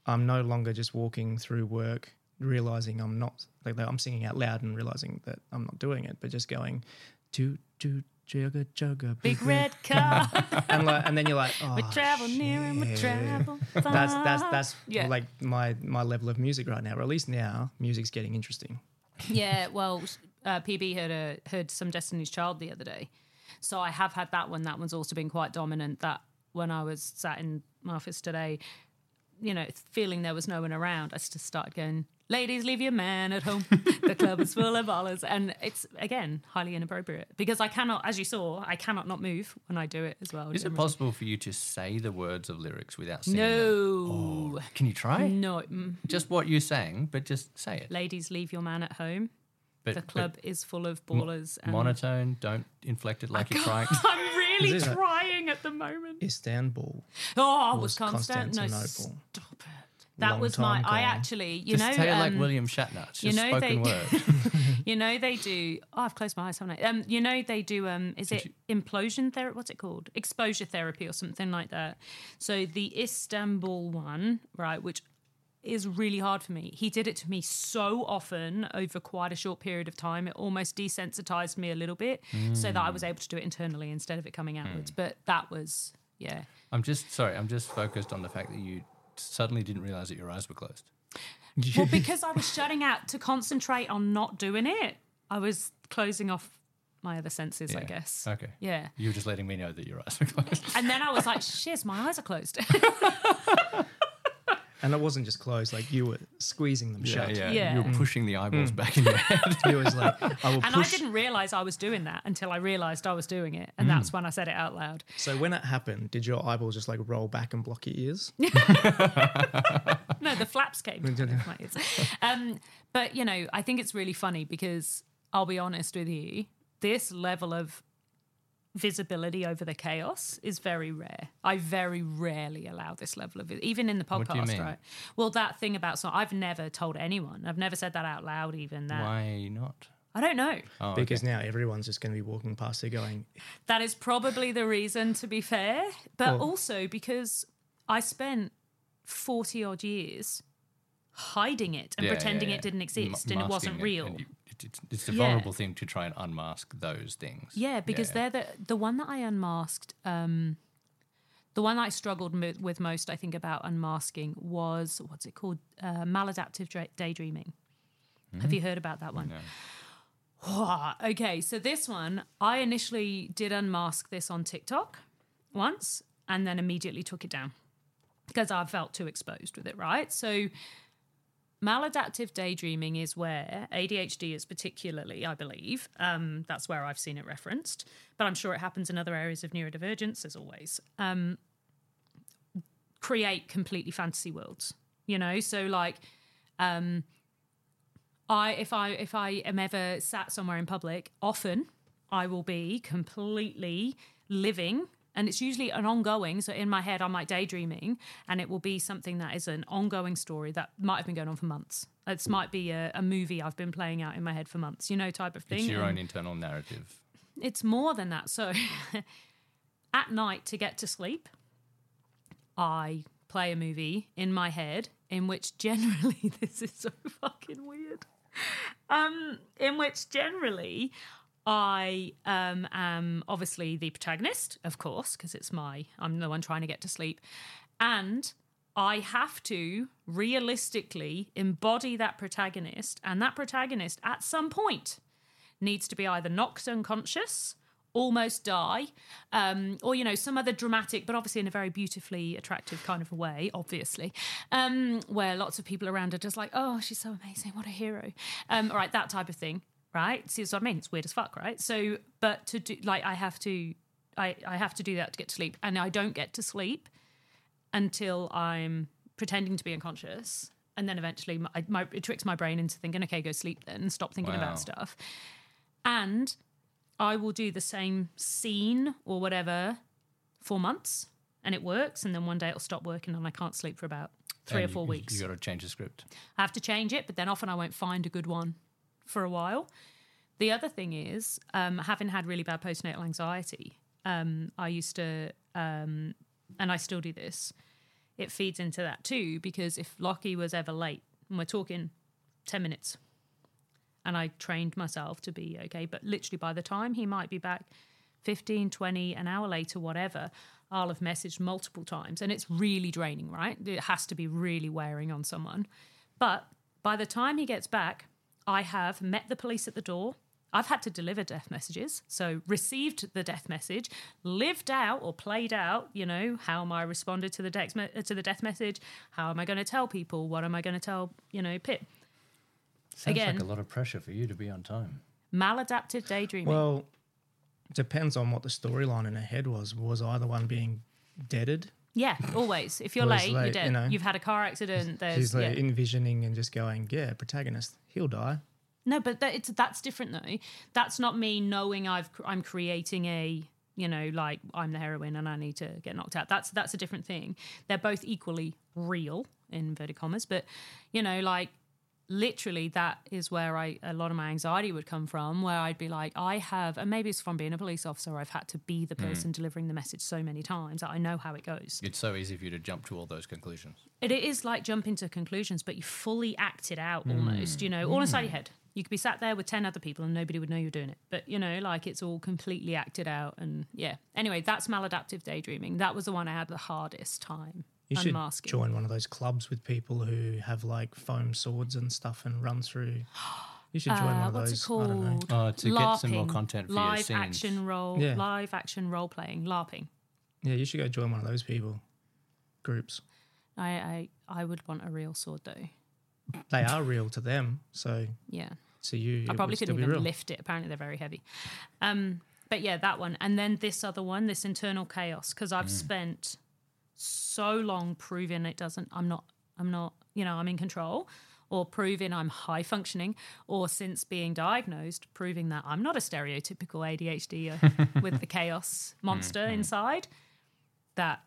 I'm no longer just walking through work realizing I'm not like I'm singing out loud and realizing that I'm not doing it, but just going, do do jugga jugga Big red car. (laughs) and like, and then you're like, oh, we travel near and we shit. travel far. That's that's that's Yeah. like my my level of music right now, or at least now, music's getting interesting. Yeah, well, uh, PB heard a, heard some Destiny's Child the other day, so I have had that one. That one's also been quite dominant. That when I was sat in my office today, you know, feeling there was no one around, I just started going, "Ladies, leave your man at home. (laughs) the club is full of ballers," and it's again highly inappropriate because I cannot, as you saw, I cannot not move when I do it as well. Is it possible for you to say the words of lyrics without singing them? No, oh, Can you try? no. Just what you sang, but just say it. Ladies, leave your man at home. But, The but club is full of ballers. and- monotone. Don't inflect it like you're trying. (laughs) I'm really trying at the moment. Istanbul Oh, was was Constant? No, Constantinople. stop it. That was my. time I actually, you just know, say it like um, William Shatner. It's you know spoken they- word. (laughs) (laughs) you know they do. Oh, I've closed my eyes, haven't I? Um, you know they do. Um, is it implosion therapy? What's it called? Exposure therapy or something like that. So the Istanbul one, right, which is really hard for me. He did it to me so often over quite a short period of time. It almost desensitized me a little bit, so that I was able to do it internally instead of it coming outwards. But that was, yeah. I'm just sorry. I'm just focused on the fact that you suddenly didn't realize that your eyes were closed. Well, (laughs) because I was shutting out to concentrate on not doing it, I was closing off my other senses, I guess. Okay. Yeah. You were just letting me know that your eyes were (laughs) closed. And then I was like, shiz, my eyes are closed. (laughs) And it wasn't just closed, like you were squeezing them yeah, shut. yeah. Yeah. You were pushing the eyeballs back in your head. (laughs) You was like, I will and I didn't realize I was doing that until I realized I was doing it. Mm. And that's when I said it out loud. So when it happened, did your eyeballs just like roll back and block your ears? (laughs) No, the flaps came. (laughs) my ears. um, but, you know, I think it's really funny because I'll be honest with you, this level of visibility over the chaos is very rare. I very rarely allow this level of even in the What do you podcast, mean? right? Well, that thing about so I've never told anyone. I've never said that out loud even that. Why not? I don't know. Oh, Because now everyone's just going to be walking past there going, That is probably the reason, to be fair, but Well- also because I spent 40 odd years hiding it and Yeah, pretending yeah, it didn't exist Ma- and it wasn't real. it- it's, it's a Yeah. vulnerable thing to try and unmask those things. yeah, because yeah. they're the the one that I unmasked. Um, the one I struggled mo- with most, I think, about unmasking was what's it called? Uh, maladaptive dra- daydreaming. Have you heard about that one? okay, so this one, I initially did unmask this on TikTok once and then immediately took it down because I felt too exposed with it, right? So, maladaptive daydreaming is where ADHD is particularly, I believe. Um, that's where I've seen it referenced, but I'm sure it happens in other areas of neurodivergence as always. Um, create completely fantasy worlds, you know? So, like, um, I if I if I am ever sat somewhere in public, often I will be completely living and it's usually an ongoing so in my head I might daydreaming and it will be something that is an ongoing story that might have been going on for months. It might be a, a movie I've been playing out in my head for months, you know, type of thing. It's your And- own internal narrative. it's more than that. So (laughs) at night to get to sleep, I play a movie in my head in which generally (laughs) this is so fucking weird. Um, in which generally I um, am obviously the protagonist, of course, because it's my I'm the one trying to get to sleep, and I have to realistically embody that protagonist, and that protagonist at some point needs to be either knocked unconscious, almost die, um, or you know some other dramatic, but obviously in a very beautifully attractive kind of a way, obviously, um, where lots of people around are just like, oh, she's so amazing, what a hero, um, all right, that type of thing, right? See what I mean? It's weird as fuck, right? So, but to do like, I have to, I I have to do that to get to sleep, and I don't get to sleep until I'm pretending to be unconscious. And then eventually, my, my, it tricks my brain into thinking, okay, go sleep then, stop thinking Wow. about stuff. And I will do the same scene or whatever for months and it works. And then one day it'll stop working and I can't sleep for about three And or four you, weeks. You got to change the script. I have to change it, but then often I won't find a good one for a while. The other thing is, um, having had really bad postnatal anxiety, um, I used to, um, and I still do this, it feeds into that too, because if Lauchy was ever late, and we're talking 10 minutes, and I trained myself to be okay, but literally by the time he might be back 15, 20, an hour later, whatever, I'll have messaged multiple times. And it's really draining, right? It has to be really wearing on someone. But by the time he gets back, I have met the police at the door. I've had to deliver death messages. So, received the death message, lived out or played out, you know, how am I responded to the, dex me- to the death message? How am I going to tell people? What am I going to tell, you know, Pip? Sounds Again- like a lot of pressure for you to be on time. Maladaptive daydreaming. Well, depends on what the storyline in her head was. Was I the one being deaded? Yeah, always. If you're Whereas, late, you're dead. You know, You've had a car accident. There's She's like yeah. envisioning and just going, yeah, protagonist, he'll die. no, but that, it's that's different though. That's not me knowing I've I'm creating a you know like I'm the heroine and I need to get knocked out. That's that's a different thing. They're both equally real in inverted commas, but you know like literally that is where I a lot of my anxiety would come from where I'd be like I have and maybe it's from being a police officer I've had to be the mm-hmm. person delivering the message so many times that I know how it goes. It's so easy for you to jump to all those conclusions. It is like jumping to conclusions, but you fully act it out mm. almost, you know, all inside your mm. head. You could be sat there with 10 other people and nobody would know you're doing it. But, you know, like it's all completely acted out. And yeah. Anyway, that's maladaptive daydreaming. That was the one I had the hardest time You should unmasking. join one of those clubs with people who have like foam swords and stuff and run through. You should join Uh, one of what's those. it I don't know. Uh, to get some more content for your live scenes. action role, Yeah. live action role playing, LARPing. Yeah, you should go join one of those people groups. I, I, I would want a real sword though. They are real to them, so Yeah. to you, I probably couldn't even real. lift it. Apparently, they're very heavy. Um, but yeah, that one, and then this other one, this internal chaos, because I've spent so long proving it doesn't. I'm not. I'm not. You know, I'm in control, or proving I'm high functioning, or since being diagnosed, proving that I'm not a stereotypical ADHD uh, (laughs) with the chaos monster inside. That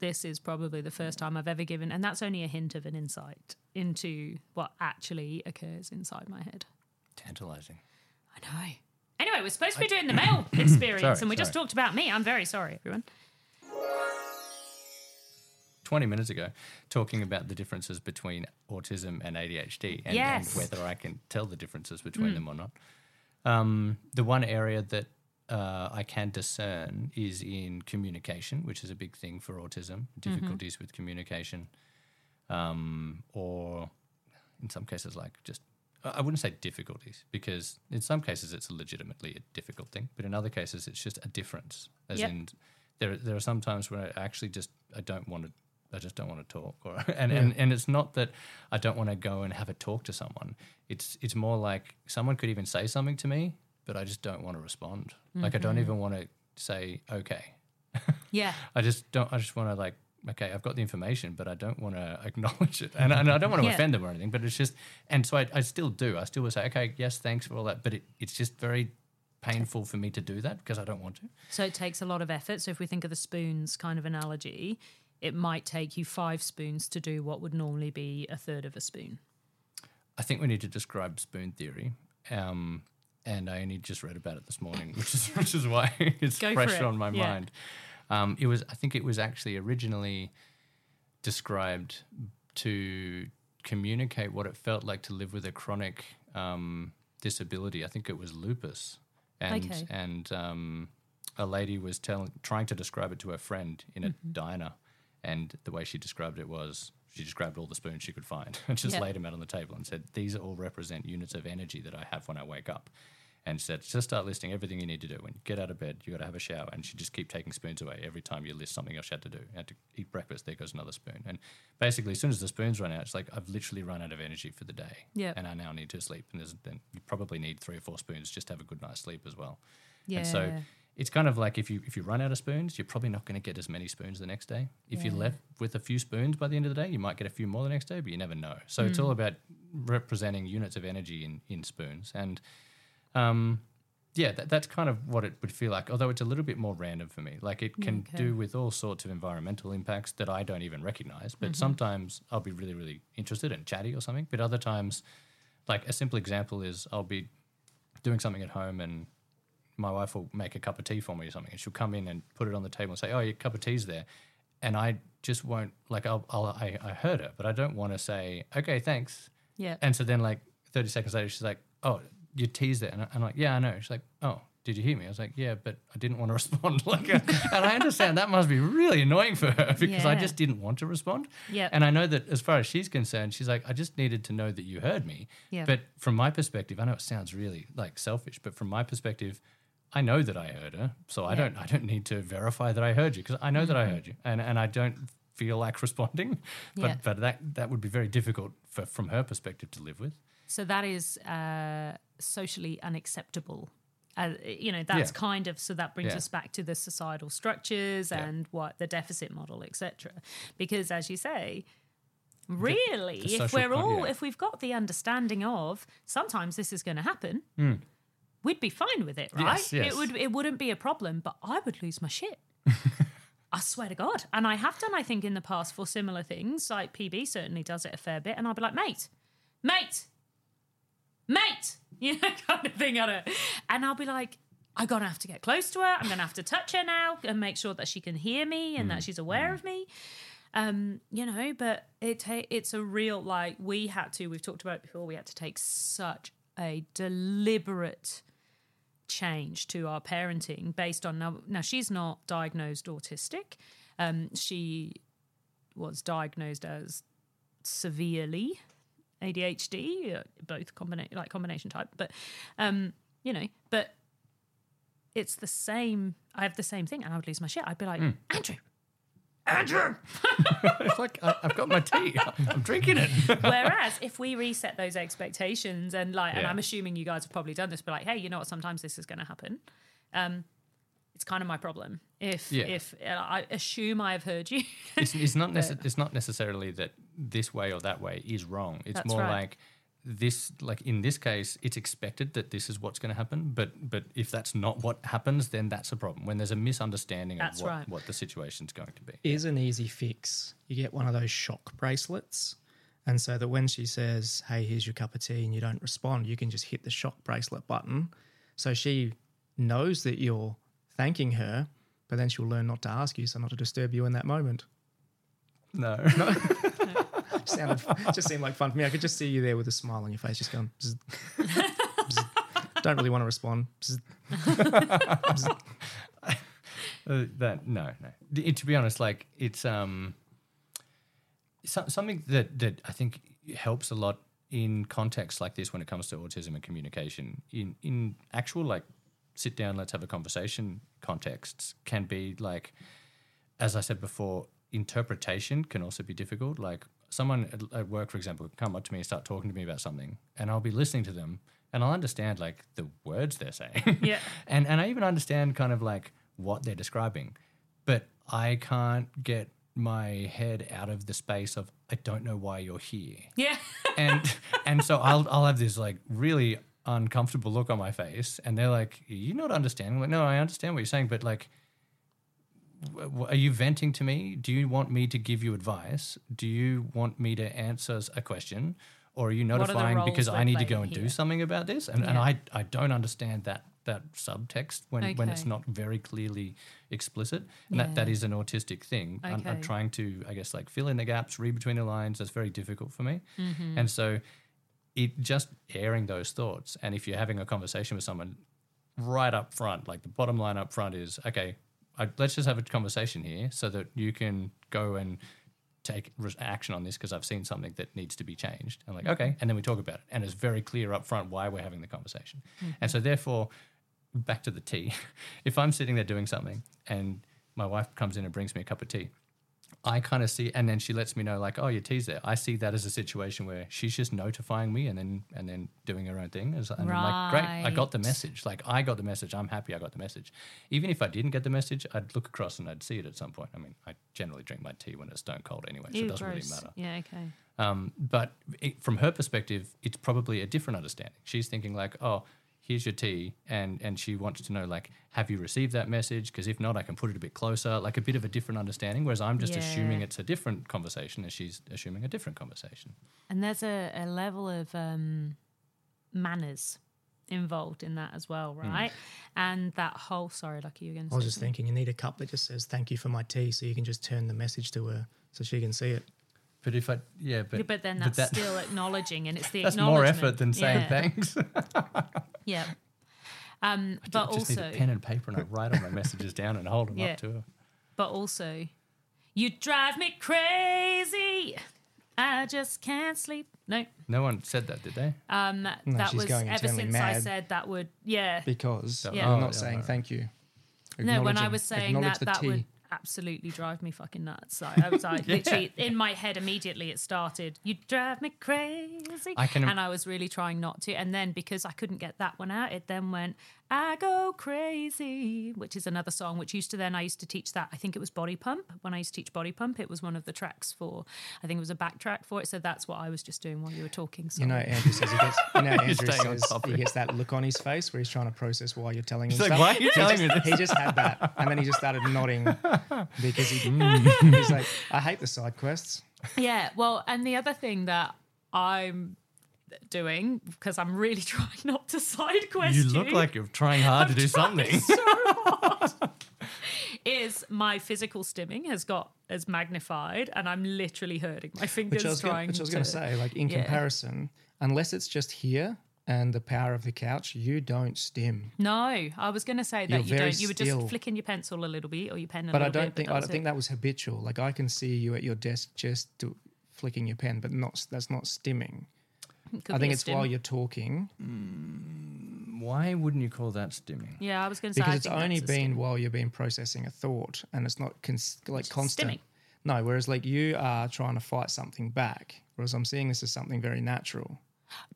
this is probably the first time I've ever given, and that's only a hint of an insight into what actually occurs inside my head. Tantalizing. I know. Anyway, we're supposed to be doing the (coughs) male experience, Sorry, and we just talked about me. I'm very sorry, everyone. 20 minutes ago, talking about the differences between autism and ADHD and, Yes. and whether I can tell the differences between them or not. Um, the one area that uh, I can discern is in communication, which is a big thing for autism, difficulties with communication, um, or in some cases, like just I I wouldn't say difficulties because in some cases it's legitimately a difficult thing, but in other cases it's just a difference. As Yep. in, there there are some times where I actually just I don't want to. I just don't want to talk, or (laughs) and, and and it's not that I don't want to go and have a talk to someone. It's it's more like someone could even say something to me, but I just don't want to respond. Like I don't mm-hmm. even want to say okay. (laughs) Yeah. I just don't. I just want to like, okay, I've got the information, but I don't want to (laughs) acknowledge it, and, and I don't want to Yeah. offend them or anything. But it's just, and so I, I still do. I still will say, okay, yes, thanks for all that. But it, it's just very painful for me to do that because I don't want to. So it takes a lot of effort. So if we think of the spoons kind of analogy, it might take you five spoons to do what would normally be a third of a spoon. I think we need to describe spoon theory. Um, and I only just read about it this morning, which is which is why (laughs) it's Go fresh it. on my Yeah. mind. Um, it was, I think, it was actually originally described to communicate what it felt like to live with a chronic um, disability. I think it was lupus, and Okay. and um, a lady was telling, trying to describe it to her friend in a Mm-hmm. diner, And the way she described it was she just grabbed all the spoons she could find (laughs) and just Yeah. laid them out on the table and said, These all represent units of energy that I have when I wake up. And she said, just start listing everything you need to do. When you get out of bed, you got to have a shower. And she just keep taking spoons away every time you list something else you had to do. You had to eat breakfast, there goes another spoon. And basically, as soon as the spoons run out, it's like, I've literally run out of energy for the day. Yeah. And I now need to sleep. And there's, then you probably need three or four spoons just to have a good night's sleep as well. Yeah. And so it's kind of like if you if you run out of spoons, you're probably not going to get as many spoons the next day. If you're left with a few spoons by the end of the day, you might get a few more the next day, but you never know. So it's Mm. all about representing units of energy in in spoons, and um, yeah, that, that's kind of what it would feel like. Although it's a little bit more random for me. Like it can Okay. do with all sorts of environmental impacts that I don't even recognize. Mm-hmm. But sometimes I'll be really really interested and chatty or something. But other times, like a simple example is I'll be doing something at home and my wife will make a cup of tea for me or something, and she'll come in and put it on the table and say, "Oh, your cup of tea's there," and I just won't like I'll, I'll I, I heard her, but I don't want to say, "Okay, thanks," yeah. and so then like thirty seconds later, she's like, "Oh, your tea's there," and I'm like, "Yeah, I know." She's like, "Oh." Did you hear me? I was like, yeah, but I didn't want to (laughs) respond. like, uh, and I understand that must be really annoying for her because I just didn't want to respond. Yeah. And I know that as far as she's concerned, she's like, I just needed to know that you heard me. Yeah. But from my perspective, I know it sounds really like selfish, but from my perspective, I know that I heard her, so I don't I don't need to verify that I heard you because I know that I heard you, and and I don't feel like responding. (laughs) But Yeah. but that that would be very difficult for from her perspective to live with. So that is uh, socially unacceptable. Uh, you know, that's Yeah. kind of so that brings Yeah. us back to the societal structures Yeah. and what the deficit model, etc. Because as you say, really, the if we're all yeah. if we've got the understanding of sometimes this is going to happen, we'd be fine with it, right? Yes, yes. It would it wouldn't be a problem, but I would lose my shit. (laughs) I swear to God. And I have done, I think, in the past for similar things. Like PB certainly does it a fair bit. And I'll be like, mate, mate, mate, (laughs) you know, kind of thing on it. And I'll be like, I'm going to have to get close to her. I'm going to have to touch her now and make sure that she can hear me and that she's aware of me. Um, you know, but it it's a real, like, we had to, we've talked about it before, we had to take such a deliberate change to our parenting based on now, now she's not diagnosed autistic. Um, she was diagnosed as severely adhd uh, both combination like combination type but um you know but it's the same i have the same thing. And i would lose my shit. I'd be like andrew andrew (laughs) it's like I, I've got my tea, I'm drinking it. (laughs) Whereas if we reset those expectations and like, and I'm assuming you guys have probably done this, but like, hey, you know what? Sometimes this is going to happen. Um, it's kind of my problem. If Yeah. if uh, I assume I've heard you, it's, it's not (laughs) necess- it's not necessarily that this way or that way is wrong. It's That's more right. like this like in this case it's expected that this is what's going to happen but but if that's not what happens then that's a problem when there's a misunderstanding That's of what, right. what the situation's going to be is an easy fix. You get one of those shock bracelets. And so that when she says, Hey, here's your cup of tea, and you don't respond, you can just hit the shock bracelet button. So she knows that you're thanking her, but then she'll learn not to ask you, so not to disturb you in that moment. no. no (laughs) (laughs) Sounded, (laughs) just seemed like fun for me. I could just see you there with a smile on your face, just going, "Bzz, bzz." don't really want to respond. Bzz. (laughs) Uh, that no no to be honest like it's um so, something that that i think helps a lot in contexts like this when it comes to autism and communication in in actual like sit down let's have a conversation contexts can be like as i said before interpretation can also be difficult like someone at, at work for example come up to me and start talking to me about something and i'll be listening to them and i'll understand like the words they're saying (laughs) Yeah. and and I even understand kind of like what they're describing, but I can't get my head out of the space of I don't know why you're here, yeah, (laughs) and and so I'll I'll have this like really uncomfortable look on my face, and they're like, "You're not understanding." I'm like, no, I understand what you're saying, but like. Are you venting to me? Do you want me to give you advice? Do you want me to answer a question? Or are you notifying roles because I need to go and do something about this? And, and I, I don't understand that that subtext when, when it's not very clearly explicit. And that, that Yeah. is an autistic thing. I'm, I'm trying to, I guess, like fill in the gaps, read between the lines. That's very difficult for me. Mm-hmm. And so it just airing those thoughts. And if you're having a conversation with someone right up front, like the bottom line up front is, okay, I, let's just have a conversation here so that you can go and take action on this because I've seen something that needs to be changed. I'm like, okay, and then we talk about it, and it's very clear up front why we're having the conversation. Mm-hmm. And so therefore, back to the tea. (laughs) if I'm sitting there doing something and my wife comes in and brings me a cup of tea, I kind of see, and then she lets me know, like, oh, your tea's there. I see that as a situation where she's just notifying me and then and then doing her own thing. And I'm like, great, I got the message. Like, I got the message. I'm happy I got the message. Even if I didn't get the message, I'd look across and I'd see it at some point. I mean, I generally drink my tea when it's stone cold anyway, so Ew, it doesn't gross. really matter. Yeah, okay. Um, but it, from her perspective, it's probably a different understanding. She's thinking like, oh, here's your tea, and and she wants to know like, have you received that message? Because if not, I can put it a bit closer, like a bit of a different understanding. Whereas I'm just assuming it's a different conversation, and she's assuming a different conversation. And there's a, a level of um, manners involved in that as well, Hmm. right? And that whole sorry, Lucky, you're going to I was just thinking you need a cup that just says thank you for my tea so you can just turn the message to her so she can see it. But if I, yeah, but But, then that's that- still acknowledging, and it's the (laughs) that's more effort than saying yeah. thanks. (laughs) Yeah. Um, but just also, need a pen and paper and I write all my messages down and hold them Yeah. up to her. but also, you drive me crazy. I just can't sleep. No, No one said that, did they? um, No, that was ever since I said that would, yeah. Because Yeah. you're Oh, not yeah, saying right. thank you. No, when I was saying that, that tea. would absolutely drive me fucking nuts. Like, I was like, (laughs) literally, in my head immediately it started, you drive me crazy. I can- and I was really trying not to. And then because I couldn't get that one out, it then went, I go crazy, which is another song, which used to then, I used to teach that. I think it was Body Pump. When I used to teach Body Pump, it was one of the tracks for, I think it was a backtrack for it. So that's what I was just doing while you were talking. You know. Andrew says he gets. You know, (laughs) Andrew says he gets that look on his face where he's trying to process why you're telling him He's like, stuff. "Why are you He telling just- me this?" He just had that, and then he just started nodding (laughs) because he, Mm. (laughs) he's like, "I hate the side quests." Yeah, well, and the other thing that I'm doing because I'm really (laughs) trying not to side quest You look like you're trying hard to do something. (laughs) is my physical stimming has got as magnified and I'm literally hurting my fingers Which I was trying gonna, which I was going to say, like in yeah. comparison, unless it's just here and the power of the couch, you don't stim. No, I was going to say that You're you don't. You were still. just flicking your pencil a little bit or your pen a But I don't bit. think I don't think that was habitual. Like I can see you at your desk just do, flicking your pen, but not that's not stimming. (laughs) Could I think it's stim. while you're talking mm, Why wouldn't you call that stimming? Yeah, I was going to say I because it's think only that's a been while you've been processing a thought and it's not cons- like constant. stimming. No, whereas like you are trying to fight something back, whereas I'm seeing this as something very natural.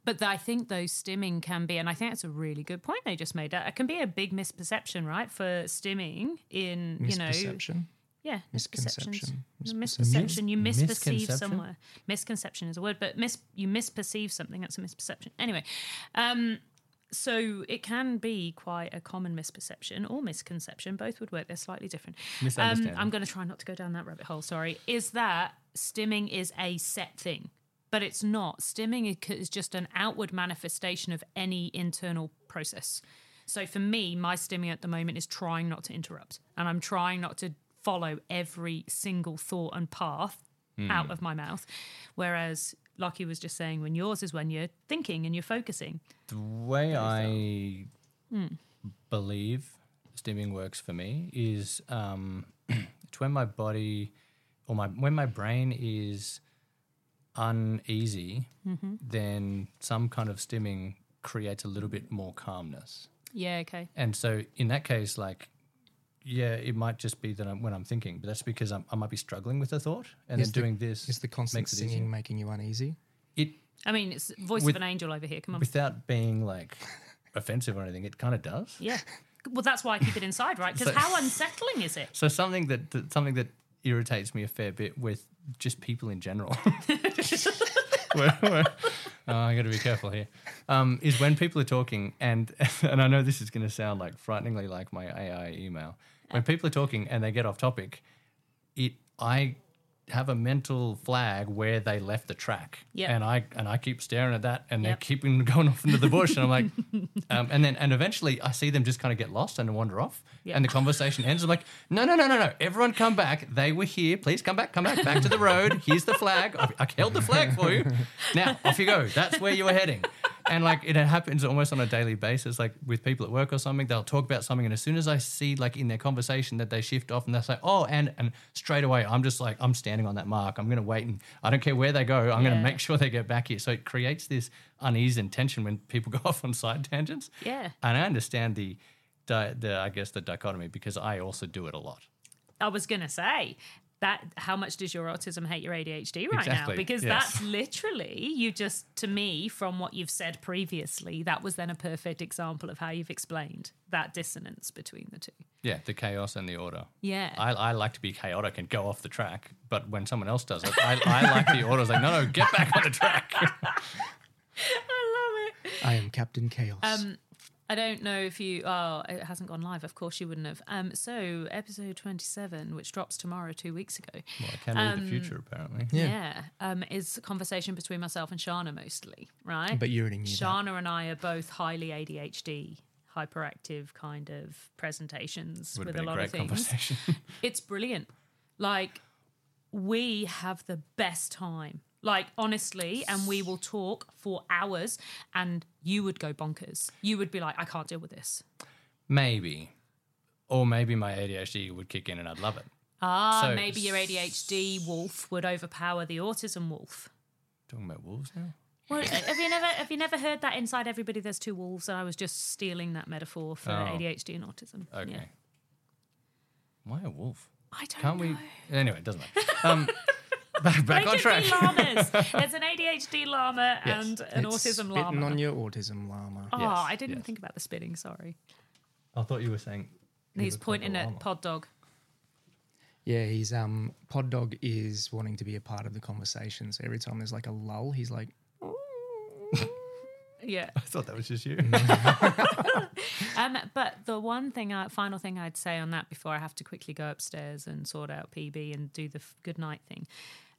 But I think those stimming can be, and I think that's a really good point they just made. Uh, it can be a big misperception, right, for stimming in you know Misperception. Yeah. Misconception. Misperception. You misperceive misconception? somewhere. Misconception is a word, but mis- you misperceive something. That's a misperception. Anyway, um, so it can be quite a common misperception or misconception. Both would work. They're slightly different. Um, I'm going to try not to go down that rabbit hole. Sorry. Is that stimming is a set thing? But it's not. Stimming is just an outward manifestation of any internal process. So for me, my stimming at the moment is trying not to interrupt. And I'm trying not to follow every single thought and path hmm. out of my mouth. Whereas Lauchy was just saying when yours is when you're thinking and you're focusing. The way I hmm. believe stimming works for me is um, (clears throat) it's when my body or my when my brain is uneasy, mm-hmm. then some kind of stimming creates a little bit more calmness. Yeah, okay. And so in that case, like, yeah, it might just be that I'm, when I'm thinking, but that's because I'm, I might be struggling with a thought, and Is then the- doing this Is the constant makes singing easier. making you uneasy? It I mean, it's voice With- of an angel over here. Come on. without being like offensive or anything, it kind of does. yeah. Well, that's why I keep it inside, right? Because (laughs) So- how unsettling is it? So something that, that something that irritates me a fair bit with just people in general. (laughs) (laughs) where, where, oh, I got to be careful here. Um, is when people are talking, and and I know this is going to sound like frighteningly like my AI email. When people are talking and they get off topic, it I have a mental flag where they left the track, Yep. and I and I keep staring at that, and they're keeping (laughs) going off into the bush, and I'm like, (laughs) um, and then and eventually I see them just kind of get lost and wander off, Yep. and the conversation ends. I'm like, no, no, no, no, no, everyone come back. They were here. Please come back, come back, back to the road. Here's the flag. I, I held the flag for you. Now off you go. That's where you were heading. and like it happens almost on a daily basis. Like with people at work or something, they'll talk about something, and as soon as I see like in their conversation that they shift off and they say, "Oh," and and straight away I'm just like I'm standing on that mark. I'm gonna wait, and I don't care where they go. I'm Yeah. gonna make sure they get back here. So it creates this unease and tension when people (laughs) go off on side tangents. Yeah. and I understand the. Di- The, I guess the dichotomy because I also do it a lot. I was going to say that how much does your autism hate your ADHD right Exactly, now? Because yes. that's literally you just to me from what you've said previously, that was then a perfect example of how you've explained that dissonance between the two. Yeah, the chaos and the order. Yeah. I, I like to be chaotic and go off the track, but when someone else does it, I, I like the order. It's like, no, no, get back on the track. (laughs) I love it. I am Captain Chaos. Um, I don't know if you. Oh, it hasn't gone live. Of course, you wouldn't have. Um, so episode twenty-seven, which drops tomorrow, two weeks ago. Well, I can read the future, apparently. Yeah, um, is a conversation between myself and Shana mostly, right? but you already knew that. Shana and I are both highly ADHD, hyperactive kind of presentations Would with a been a lot great of things. conversation. (laughs) It's brilliant. Like we have the best time. Like honestly, and we will talk for hours, and you would go bonkers. You would be like, "I can't deal with this." maybe. Or maybe my ADHD would kick in and I'd love it. Ah, So- maybe your ADHD wolf would overpower the autism wolf. Talking about wolves now? Well, have you never have you never heard that inside everybody there's two wolves? And I was just stealing that metaphor for Oh. ADHD and autism. Okay. Yeah. Why a wolf? I don't Can't know. we? Anyway, it doesn't matter. Um, (laughs) back back They on track. be llamas. (laughs) There's an ADHD llama Yes. and an It's autism spitting llama. on your autism llama. oh, Yes, I didn't yes. think about the spitting. Sorry. I thought you were saying. He's looked like a pointing at Pod Dog. Yeah, he's um Pod Dog is wanting to be a part of the conversation. So every time there's like a lull, he's like, (laughs) Yeah. I thought that was just you. (laughs) Um, but the one thing, I, final thing I'd say on that before I have to quickly go upstairs and sort out PB and do the f- good night thing.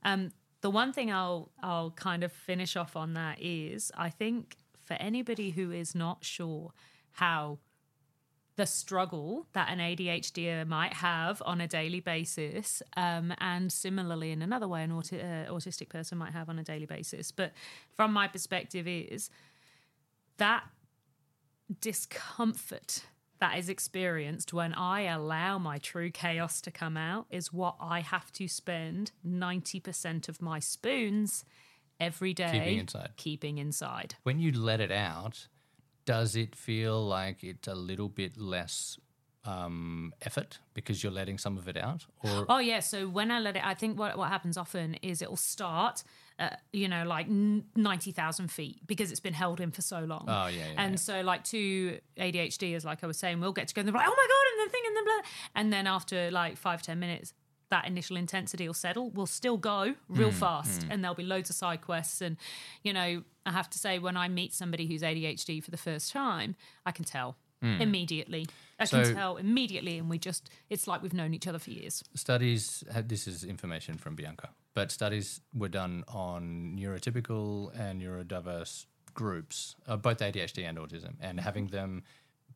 Um, the one thing I'll I'll kind of finish off on that is I think for anybody who is not sure how the struggle that an ADHD might have on a daily basis, um, and similarly in another way an auti- uh, autistic person might have on a daily basis. But from my perspective, is that discomfort that is experienced when I allow my true chaos to come out is what I have to spend 90% of my spoons every day Keeping inside. keeping inside. when you let it out, does it feel like it's a little bit less um, effort because you're letting some of it out? Or Oh yeah, so when I let it, I think what what happens often is it'll start, uh, you know, like n- ninety thousand feet because it's been held in for so long. Oh, yeah, yeah, And yeah. so like two ADHDers, like I was saying, we'll get to go and they're like, oh my god, and the thing and the blah, and then after like five ten minutes. That initial intensity will settle. We'll still go real fast, and there'll be loads of side quests. And you know, I have to say, when I meet somebody who's ADHD for the first time, I can tell Hmm. immediately. I can tell immediately, and we just—it's like we've known each other for years. studies this is information from Bianca, but studies were done on neurotypical and neurodiverse groups, uh, both ADHD and autism, and mm-hmm. having them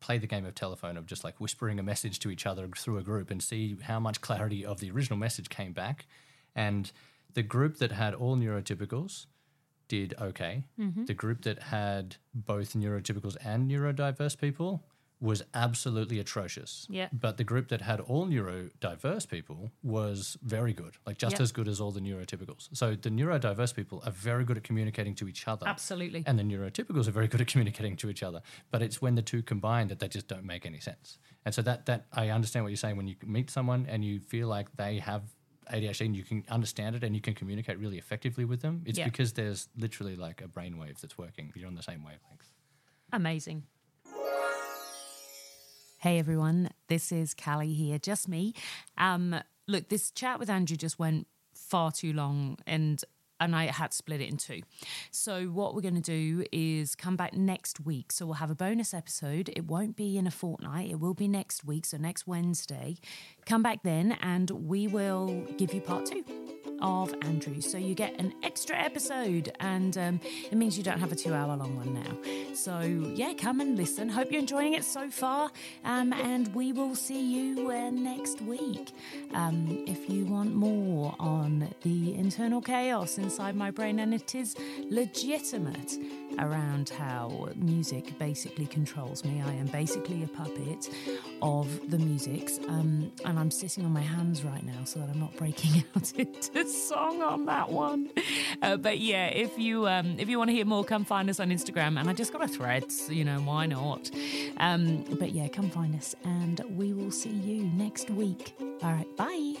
play the game of telephone of just like whispering a message to each other through a group and see how much clarity of the original message came back. And the group that had all neurotypicals did okay. Mm-hmm. The group that had both neurotypicals and neurodiverse people was absolutely atrocious. Yeah. But the group that had all neurodiverse people was very good, like just as good as all the neurotypicals. So the neurodiverse people are very good at communicating to each other. Absolutely. And the neurotypicals are very good at communicating to each other. But it's when the two combine that they just don't make any sense. And so that that I understand what you're saying when you meet someone and you feel like they have ADHD and you can understand it and you can communicate really effectively with them. It's because there's literally like a brainwave that's working. You're on the same wavelength. Amazing. Hey everyone, this is Callie here, just me. Um, look, this chat with Andrew just went far too long, and and I had to split it in two. So what we're going to do is come back next week. So we'll have a bonus episode. It won't be in a fortnight. It will be next week. So next Wednesday, come back then, and we will give you part two of Andrew. So you get an extra episode, and um, it means you don't have a two hour long one now. So, yeah, come and listen. Hope you're enjoying it so far, um, and we will see you uh, next week. Um, if you want more on the internal chaos inside my brain, and it is legitimate around how music basically controls me. I am basically a puppet of the music's, um, and I'm sitting on my hands right now so that I'm not breaking (laughs) out into song on that one. Uh, but yeah, if you um, if you want to hear more, come find us on Instagram. And I just got a threads, you know, why not? Um, but yeah, come find us, and we will see you next week. All right, bye.